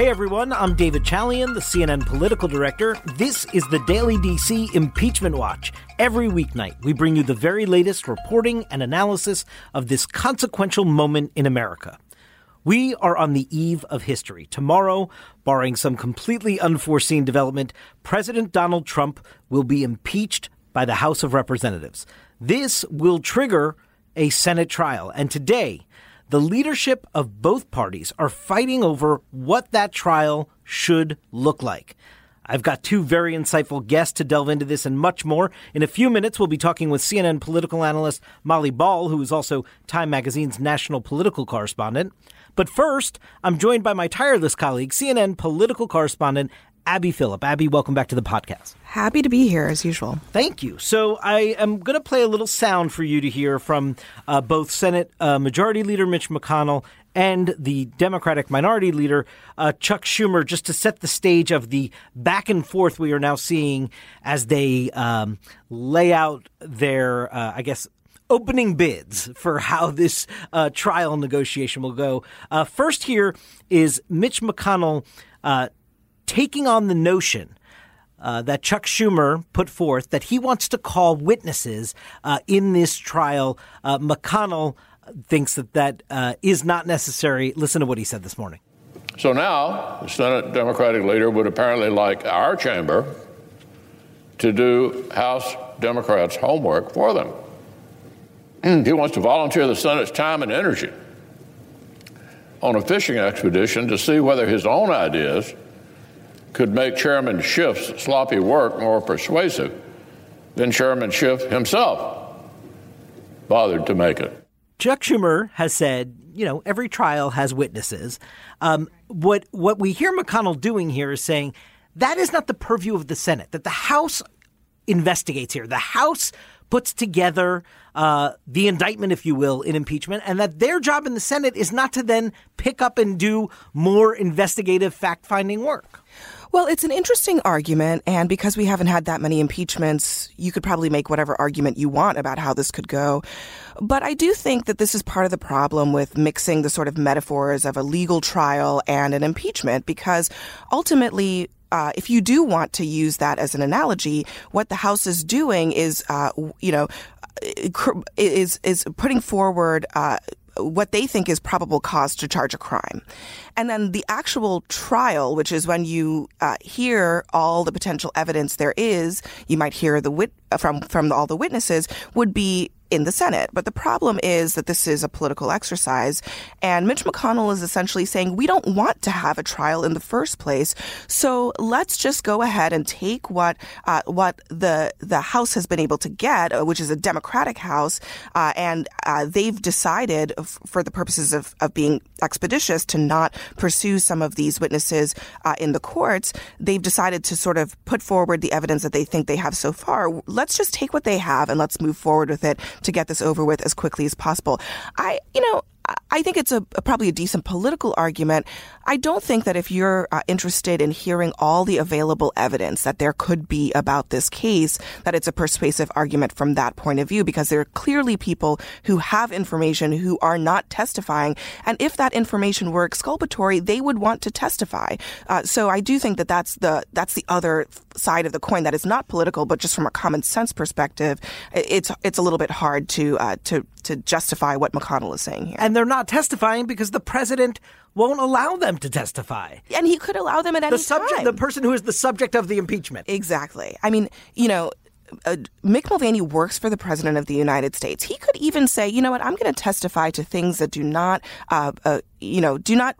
Hey everyone, I'm David Chalian, the CNN political director. This is the Daily DC Impeachment Watch. Every weeknight, we bring you the very latest reporting and analysis of this consequential moment in America. We are on the eve of history. Tomorrow, barring some completely unforeseen development, President Donald Trump will be impeached by the House of Representatives. This will trigger a Senate trial. And today, the leadership of both parties are fighting over what that trial should look like. I've got two very insightful guests to delve into this and much more. In a few minutes, we'll be talking with CNN political analyst Molly Ball, who is also Time Magazine's national political correspondent. But first, I'm joined by my tireless colleague, CNN political correspondent Abby Phillip. Abby, welcome back to the podcast. Happy to be here as usual. Thank you. So I am going to play a little sound for you to hear from uh, both Senate uh, Majority Leader Mitch McConnell and the Democratic Minority Leader uh, Chuck Schumer, just to set the stage of the back and forth we are now seeing as they um, lay out their, uh, I guess, opening bids for how this uh, trial negotiation will go. Uh, first, here is Mitch McConnell uh, taking on the notion. Uh, that Chuck Schumer put forth that he wants to call witnesses uh, in this trial. Uh, McConnell thinks that that uh, is not necessary. Listen to what he said this morning. So now the Senate Democratic leader would apparently like our chamber to do House Democrats' homework for them. He wants to volunteer the Senate's time and energy on a fishing expedition to see whether his own ideas could make Chairman Schiff's sloppy work more persuasive than Chairman Schiff himself bothered to make it. Chuck Schumer has said, you know, every trial has witnesses. Um, what what we hear McConnell doing here is saying that is not the purview of the Senate. That the House investigates here. The House puts together uh, the indictment, if you will, in impeachment, and that their job in the Senate is not to then pick up and do more investigative fact finding work. Well, it's an interesting argument, and because we haven't had that many impeachments, you could probably make whatever argument you want about how this could go. But I do think that this is part of the problem with mixing the sort of metaphors of a legal trial and an impeachment, because ultimately, uh, if you do want to use that as an analogy, what the House is doing is, uh, you know, is is putting forward uh, what they think is probable cause to charge a crime. And then the actual trial, which is when you uh, hear all the potential evidence there is, you might hear the wit- from from all the witnesses, would be in the Senate. But the problem is that this is a political exercise, and Mitch McConnell is essentially saying we don't want to have a trial in the first place. So let's just go ahead and take what uh, what the the House has been able to get, uh, which is a Democratic House, uh, and uh, they've decided, f- for the purposes of, of being expeditious, to not pursue some of these witnesses uh, in the courts. They've decided to sort of put forward the evidence that they think they have so far. Let's just take what they have and let's move forward with it to get this over with as quickly as possible. I, you know, I think it's a, probably a decent political argument. I don't think that if you're uh, interested in hearing all the available evidence that there could be about this case, that it's a persuasive argument from that point of view, because there are clearly people who have information who are not testifying. And if that information were exculpatory, they would want to testify. Uh, so I do think that that's the, that's the other side of the coin that is not political, but just from a common sense perspective, it's, it's a little bit hard to, uh, to, to justify what McConnell is saying here. And they're not testifying because the president won't allow them to testify. And he could allow them at any the subject, time. The person who is the subject of the impeachment. Exactly. I mean, you know, uh, Mick Mulvaney works for the President of the United States. He could even say, you know what, I'm going to testify to things that do not, uh, uh, you know, do not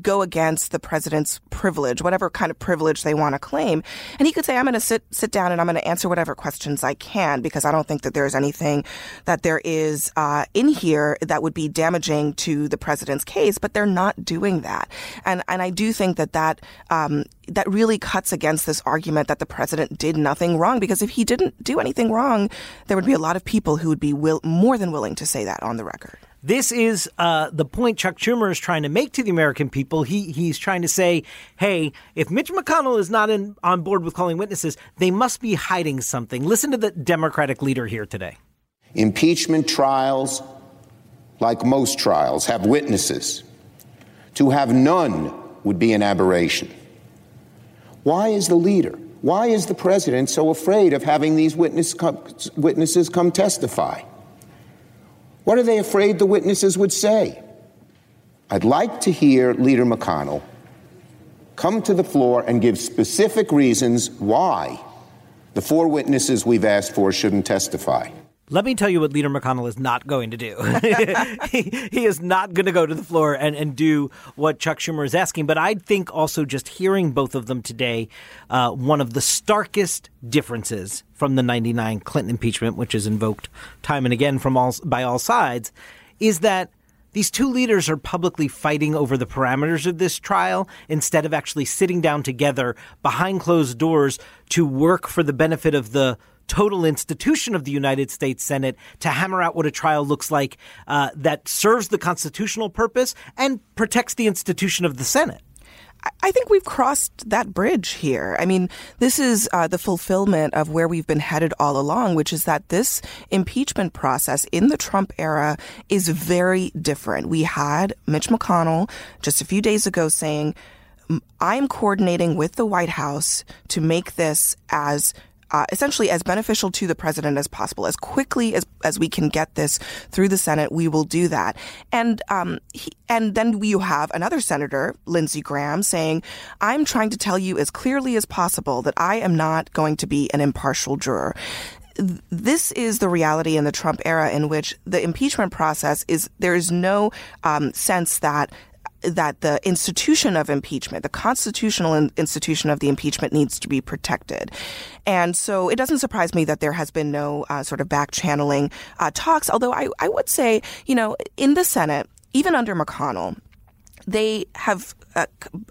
go against the president's privilege, whatever kind of privilege they want to claim. And he could say, I'm going to sit, sit down and I'm going to answer whatever questions I can because I don't think that there's anything that there is uh, in here that would be damaging to the president's case, but they're not doing that. And, and I do think that that, um, that really cuts against this argument that the president did nothing wrong because if he didn't do anything wrong, there would be a lot of people who would be will, more than willing to say that on the record. This is uh, the point Chuck Schumer is trying to make to the American people. He he's trying to say, hey, if Mitch McConnell is not in, on board with calling witnesses, they must be hiding something. Listen to the Democratic leader here today. Impeachment trials, like most trials, have witnesses. To have none would be an aberration. Why is the leader, why is the president so afraid of having these witness witnesses come testify? What are they afraid the witnesses would say? I'd like to hear Leader McConnell come to the floor and give specific reasons why the four witnesses we've asked for shouldn't testify. Let me tell you what Leader McConnell is not going to do. he, he, is not going to go to the floor and, and do what Chuck Schumer is asking. But I think also just hearing both of them today, uh, one of the starkest differences from the 99 Clinton impeachment, which is invoked time and again from all, by all sides, is that these two leaders are publicly fighting over the parameters of this trial instead of actually sitting down together behind closed doors to work for the benefit of the total institution of the United States Senate to hammer out what a trial looks like uh, that serves the constitutional purpose and protects the institution of the Senate. I think we've crossed that bridge here. I mean, this is uh, the fulfillment of where we've been headed all along, which is that this impeachment process in the Trump era is very different. We had Mitch McConnell just a few days ago saying, I'm coordinating with the White House to make this as uh, essentially as beneficial to the president as possible. As quickly as, as we can get this through the Senate, we will do that. And um, he, and then you have another senator, Lindsey Graham, saying, "I'm trying to tell you as clearly as possible that I am not going to be an impartial juror." this is the reality in the Trump era in which the impeachment process is there is no um, sense that that the institution of impeachment, the constitutional institution of the impeachment needs to be protected. And so it doesn't surprise me that there has been no uh, sort of back channeling uh, talks, although I, I would say, you know, in the Senate, even under McConnell, they have uh,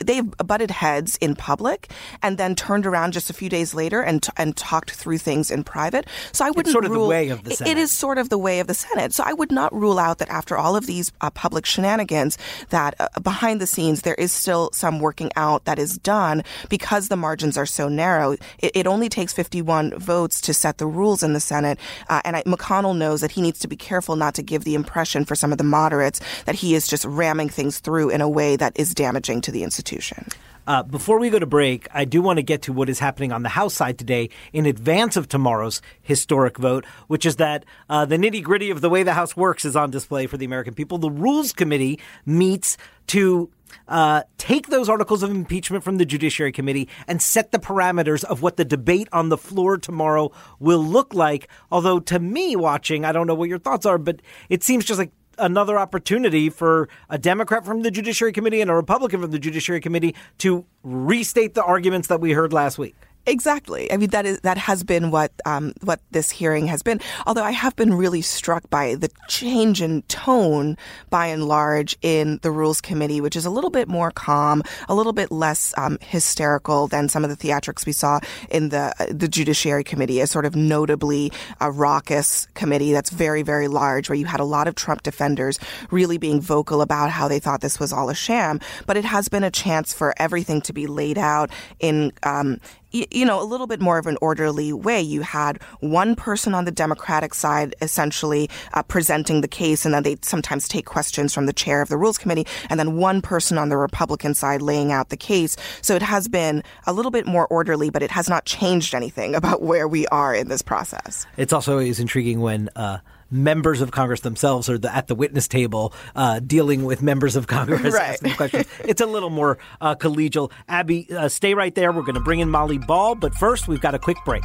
they've butted heads in public and then turned around just a few days later and t- and talked through things in private. So I wouldn't it's sort rule, of the way of the Senate. It is sort of the way of the Senate. So I would not rule out that after all of these uh, public shenanigans, that uh, behind the scenes there is still some working out that is done because the margins are so narrow. It, it only takes 51 votes to set the rules in the Senate, uh, and I, McConnell knows that he needs to be careful not to give the impression for some of the moderates that he is just ramming things through in a way that is damaging to the institution. Uh, before we go to break, I do want to get to what is happening on the House side today in advance of tomorrow's historic vote, which is that uh, the nitty gritty of the way the House works is on display for the American people. The Rules Committee meets to uh, take those articles of impeachment from the Judiciary Committee and set the parameters of what the debate on the floor tomorrow will look like. Although, to me, watching, I don't know what your thoughts are, but it seems just like another opportunity for a Democrat from the Judiciary Committee and a Republican from the Judiciary Committee to restate the arguments that we heard last week. Exactly. I mean, that is that has been what um, what this hearing has been. Although I have been really struck by the change in tone, by and large, in the Rules Committee, which is a little bit more calm, a little bit less um, hysterical than some of the theatrics we saw in the uh, the Judiciary Committee, a sort of notably a raucous committee that's very very large, where you had a lot of Trump defenders really being vocal about how they thought this was all a sham. But it has been a chance for everything to be laid out in um, you know, a little bit more of an orderly way. You had one person on the Democratic side essentially uh, presenting the case, and then they sometimes take questions from the chair of the Rules Committee, and then one person on the Republican side laying out the case. So it has been a little bit more orderly, but it has not changed anything about where we are in this process. It's also is intriguing when. Uh, members of Congress themselves are the, at the witness table uh, dealing with members of Congress right. asking questions. It's a little more uh, collegial. Abby, uh, stay right there. We're going to bring in Molly Ball, but first we've got a quick break.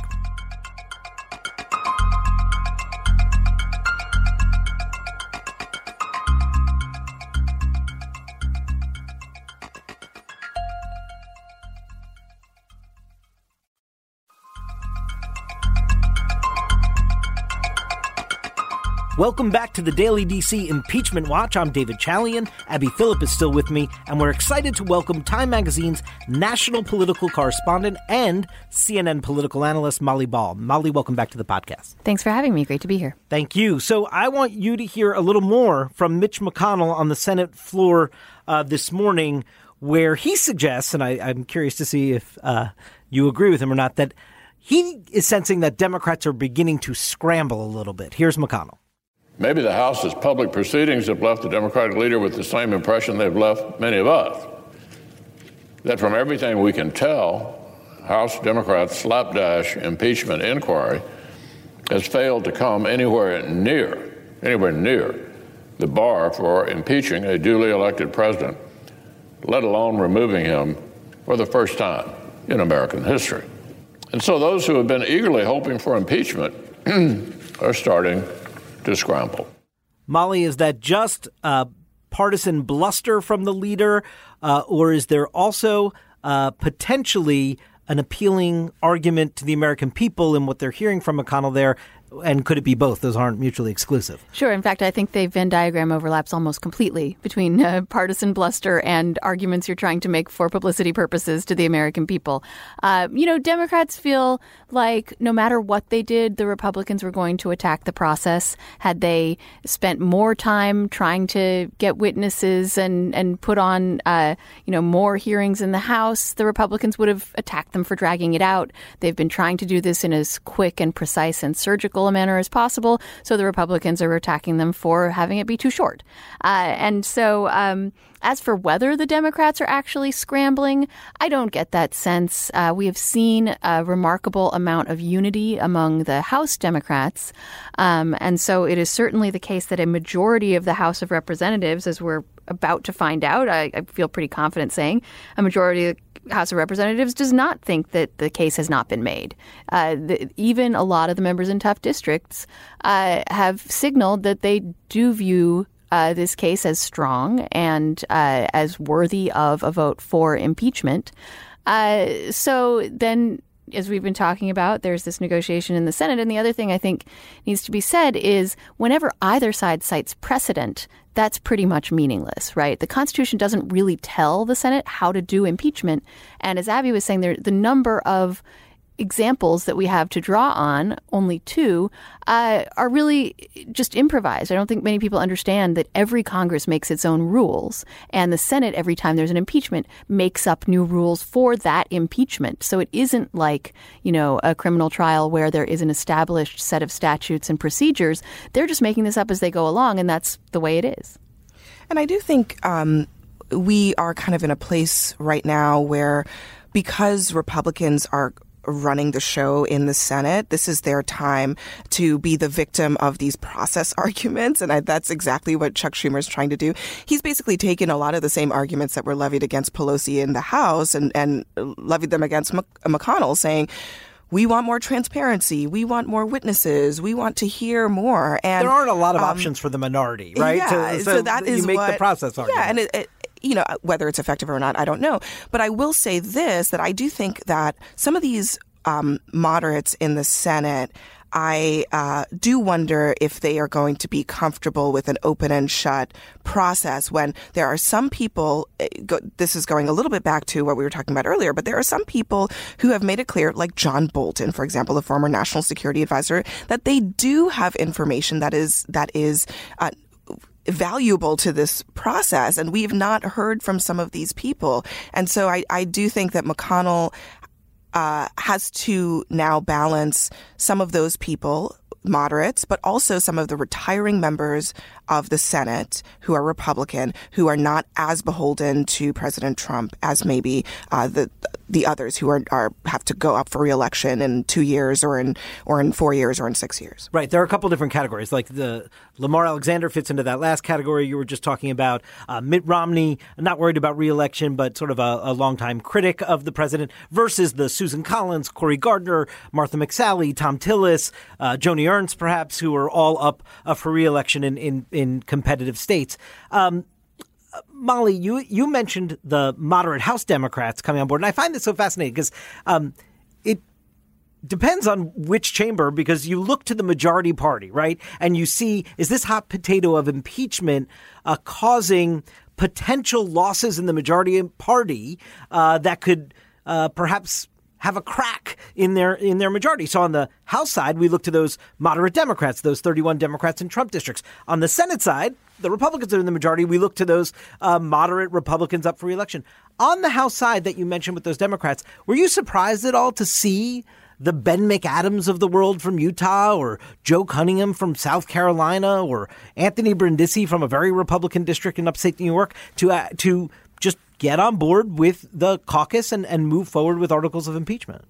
Welcome back to the Daily DC Impeachment Watch. I'm David Chalian. Abby Phillip is still with me, and we're excited to welcome Time Magazine's national political correspondent and CNN political analyst, Molly Ball. Molly, welcome back to the podcast. Thanks for having me. Great to be here. Thank you. So, I want you to hear a little more from Mitch McConnell on the Senate floor uh, this morning, where he suggests, and I, am curious to see if uh, you agree with him or not, that he is sensing that Democrats are beginning to scramble a little bit. Here's McConnell. Maybe the House's public proceedings have left the Democratic leader with the same impression they've left many of us that from everything we can tell, House Democrats' slapdash impeachment inquiry has failed to come anywhere near, anywhere near the bar for impeaching a duly elected president, let alone removing him for the first time in American history. And so those who have been eagerly hoping for impeachment are starting to scramble. Molly, is that just partisan bluster from the leader, uh, or is there also uh, potentially an appealing argument to the American people in what they're hearing from McConnell there and could it be both? Those aren't mutually exclusive. Sure. In fact, I think the Venn diagram overlaps almost completely between uh, partisan bluster and arguments you're trying to make for publicity purposes to the American people. Uh, you know, Democrats feel like no matter what they did, the Republicans were going to attack the process. Had they spent more time trying to get witnesses and and put on, uh, you know, more hearings in the House, the Republicans would have attacked them for dragging it out. They've been trying to do this in as quick and precise and surgical a manner as possible. So the Republicans are attacking them for having it be too short. Uh, and so, um, as for whether the Democrats are actually scrambling, I don't get that sense. Uh, we have seen a remarkable amount of unity among the House Democrats. Um, and so it is certainly the case that a majority of the House of Representatives, as we're about to find out, I, I feel pretty confident saying, a majority of House of Representatives does not think that the case has not been made. Uh, the, even a lot of the members in tough districts uh, have signaled that they do view uh, this case as strong and uh, as worthy of a vote for impeachment. Uh, so then as we've been talking about, there's this negotiation in the Senate. And the other thing I think needs to be said is whenever either side cites precedent, that's pretty much meaningless, right? The Constitution doesn't really tell the Senate how to do impeachment. And as Abby was saying, there the number of examples that we have to draw on, only two, uh, are really just improvised. I don't think many people understand that every Congress makes its own rules, and the Senate, every time there's an impeachment, makes up new rules for that impeachment. So it isn't like, you know, a criminal trial where there is an established set of statutes and procedures. They're just making this up as they go along, and that's the way it is. And I do think um, we are kind of in a place right now where because Republicans are running the show in the Senate. This is their time to be the victim of these process arguments. And I, that's exactly what Chuck Schumer is trying to do. He's basically taken a lot of the same arguments that were levied against Pelosi in the House and, and levied them against McConnell, saying, we want more transparency. We want more witnesses. We want to hear more. And there aren't a lot of um, options for the minority, right? Yeah, so, so, so that is you make what, the process argument. Yeah, and it, it, you know, whether it's effective or not, I don't know. But I will say this that I do think that some of these um, moderates in the Senate I uh, do wonder if they are going to be comfortable with an open and shut process when there are some people, eh, this is going a little bit back to what we were talking about earlier, but there are some people who have made it clear, like John Bolton, for example, the former national security advisor, that they do have information that is, that is, uh, valuable to this process. And we've not heard from some of these people. And so I, I do think that McConnell uh, has to now balance some of those people moderates, but also some of the retiring members of the Senate who are Republican, who are not as beholden to President Trump as maybe uh, the the others who are, are have to go up for reelection in two years or in or in four years or in six years. Right. There are a couple different categories. Like the Lamar Alexander fits into that last category you were just talking about. Uh, Mitt Romney, not worried about reelection, but sort of a, a longtime critic of the president, versus the Susan Collins, Cory Gardner, Martha McSally, Thom Tillis, uh, Joni Ernst, perhaps, who are all up uh, for reelection in, in in competitive states. Um, Molly, you you mentioned the moderate House Democrats coming on board, and I find this so fascinating because um, it depends on which chamber because you look to the majority party, right, and you see is this hot potato of impeachment uh, causing potential losses in the majority party uh, that could uh, perhaps have a crack in their in their majority. So on the House side, we look to those moderate Democrats, those 31 Democrats in Trump districts. On the Senate side, the Republicans are in the majority. We look to those uh, moderate Republicans up for reelection. On the House side that you mentioned with those Democrats, were you surprised at all to see the Ben McAdams of the world from Utah, or Joe Cunningham from South Carolina, or Anthony Brindisi from a very Republican district in upstate New York to uh, to just get on board with the caucus and, and move forward with articles of impeachment.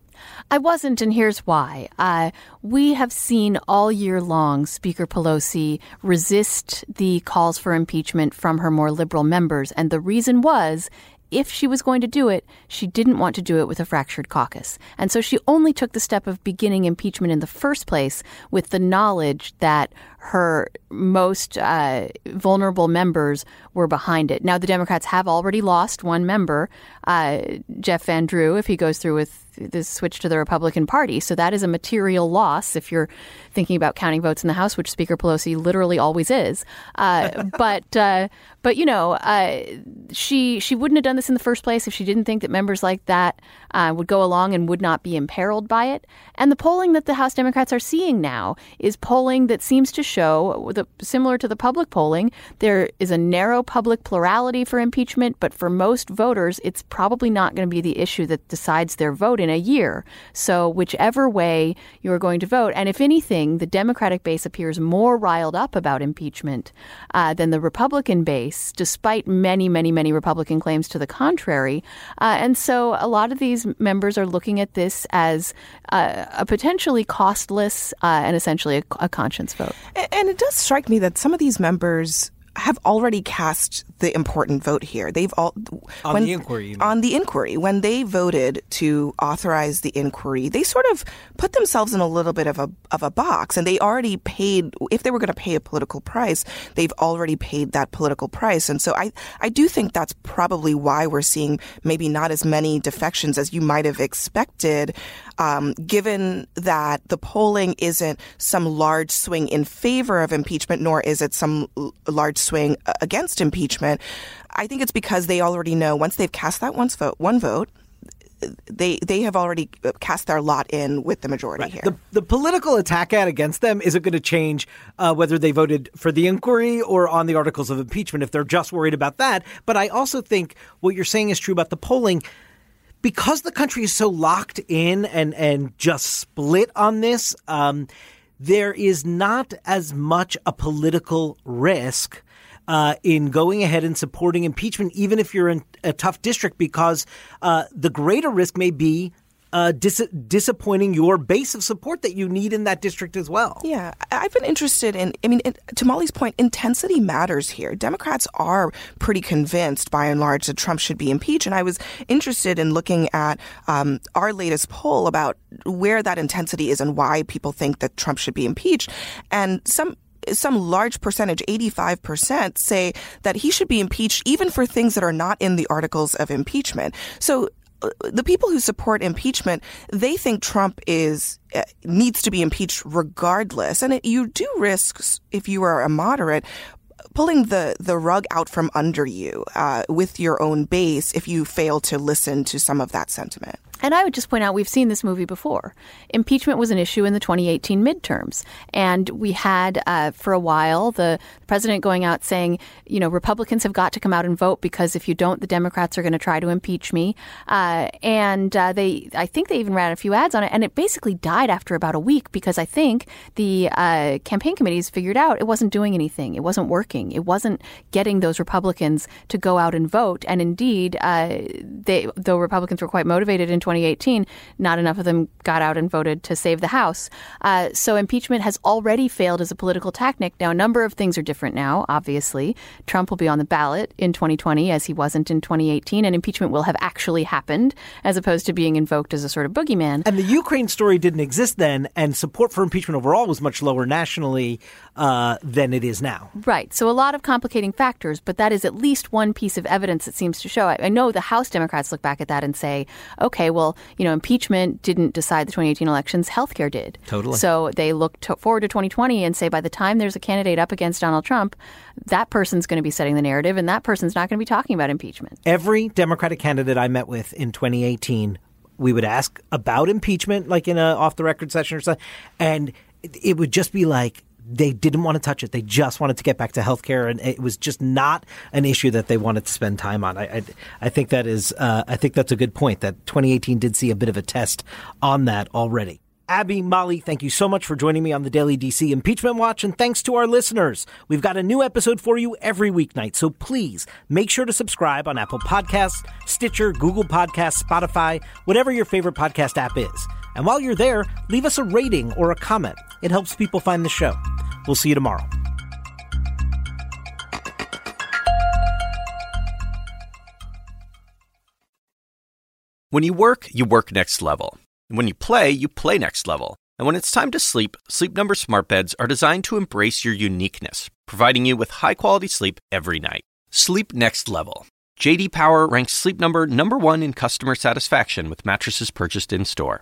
I wasn't, and here's why. Uh, we have seen all year long Speaker Pelosi resist the calls for impeachment from her more liberal members, and the reason was if she was going to do it, she didn't want to do it with a fractured caucus. And so she only took the step of beginning impeachment in the first place with the knowledge that her most uh, vulnerable members were behind it. Now, the Democrats have already lost one member, uh, Jeff Van Drew, if he goes through with this switch to the Republican Party. So that is a material loss if you're thinking about counting votes in the House, which Speaker Pelosi literally always is. Uh, but uh, but you know, uh, she she wouldn't have done this in the first place if she didn't think that members like that uh, would go along and would not be imperiled by it. And the polling that the House Democrats are seeing now is polling that seems to show, the, similar to the public polling, there is a narrow public plurality for impeachment, but for most voters, it's probably not going to be the issue that decides their vote in a year. So, whichever way you're going to vote, and if anything, the Democratic base appears more riled up about impeachment uh, than the Republican base, despite many, many, many Republican claims to the contrary. Uh, and so, a lot of these members are looking at this as uh, a potentially costless uh, and essentially a, a conscience vote. And it does strike me that some of these members have already cast the important vote here. They've all on when, the inquiry. On the inquiry, when they voted to authorize the inquiry, they sort of put themselves in a little bit of a of a box, and they already paid. If they were going to pay a political price, they've already paid that political price. And so I I do think that's probably why we're seeing maybe not as many defections as you might have expected, um, given that the polling isn't some large swing in favor of impeachment, nor is it some large swing against impeachment. I think it's because they already know once they've cast that once vote, one vote, they they have already cast their lot in with the majority right. here. The, the political attack ad against them isn't going to change uh, whether they voted for the inquiry or on the articles of impeachment if they're just worried about that. But I also think what you're saying is true about the polling. Because the country is so locked in and, and just split on this, um, there is not as much a political risk uh, in going ahead and supporting impeachment, even if you're in a tough district, because uh, the greater risk may be uh, dis- disappointing your base of support that you need in that district as well. Yeah, I've been interested in. I mean, to Molly's point, intensity matters here. Democrats are pretty convinced, by and large, that Trump should be impeached, and I was interested in looking at um, our latest poll about where that intensity is and why people think that Trump should be impeached, and some some large percentage, 85%, say that he should be impeached even for things that are not in the articles of impeachment. So uh, the people who support impeachment, they think Trump is uh, needs to be impeached regardless, and it, you do risk if you are a moderate pulling the the rug out from under you uh, with your own base if you fail to listen to some of that sentiment. And I would just point out we've seen this movie before. Impeachment was an issue in the 2018 midterms. And we had, uh, for a while, the president going out saying, you know, Republicans have got to come out and vote because if you don't, the Democrats are going to try to impeach me. Uh, and uh, they, I think they even ran a few ads on it. And it basically died after about a week because I think the uh, campaign committees figured out it wasn't doing anything. It wasn't working. It wasn't getting those Republicans to go out and vote. And indeed, uh, they, though Republicans were quite motivated in 2018, not enough of them got out and voted to save the House. Uh, so impeachment has already failed as a political tactic. Now, a number of things are different now, obviously. Trump will be on the ballot in 2020 as he wasn't in 2018, and impeachment will have actually happened as opposed to being invoked as a sort of boogeyman. And the Ukraine story didn't exist then, and support for impeachment overall was much lower nationally uh, than it is now. Right. So a lot of complicating factors, but that is at least one piece of evidence that seems to show. I, I know the House Democrats look back at that and say, okay, well, you know, impeachment didn't decide the 2018 elections, healthcare did. Totally. So they look to forward to 2020 and say, by the time there's a candidate up against Donald Trump, that person's going to be setting the narrative, and that person's not going to be talking about impeachment. Every Democratic candidate I met with in 2018, we would ask about impeachment, like in a off the record session or something, and it would just be like, they didn't want to touch it. They just wanted to get back to healthcare, and it was just not an issue that they wanted to spend time on. I, I, I think that is, uh, I think that's a good point. That 2018 did see a bit of a test on that already. Abby, Molly, thank you so much for joining me on the Daily DC Impeachment Watch, and thanks to our listeners. We've got a new episode for you every weeknight, so please make sure to subscribe on Apple Podcasts, Stitcher, Google Podcasts, Spotify, whatever your favorite podcast app is. And while you're there, leave us a rating or a comment. It helps people find the show. We'll see you tomorrow. When you work, you work next level. And when you play, you play next level. And when it's time to sleep, Sleep Number smart beds are designed to embrace your uniqueness, providing you with high-quality sleep every night. Sleep next level. JD Power ranks Sleep Number number 1 in customer satisfaction with mattresses purchased in-store.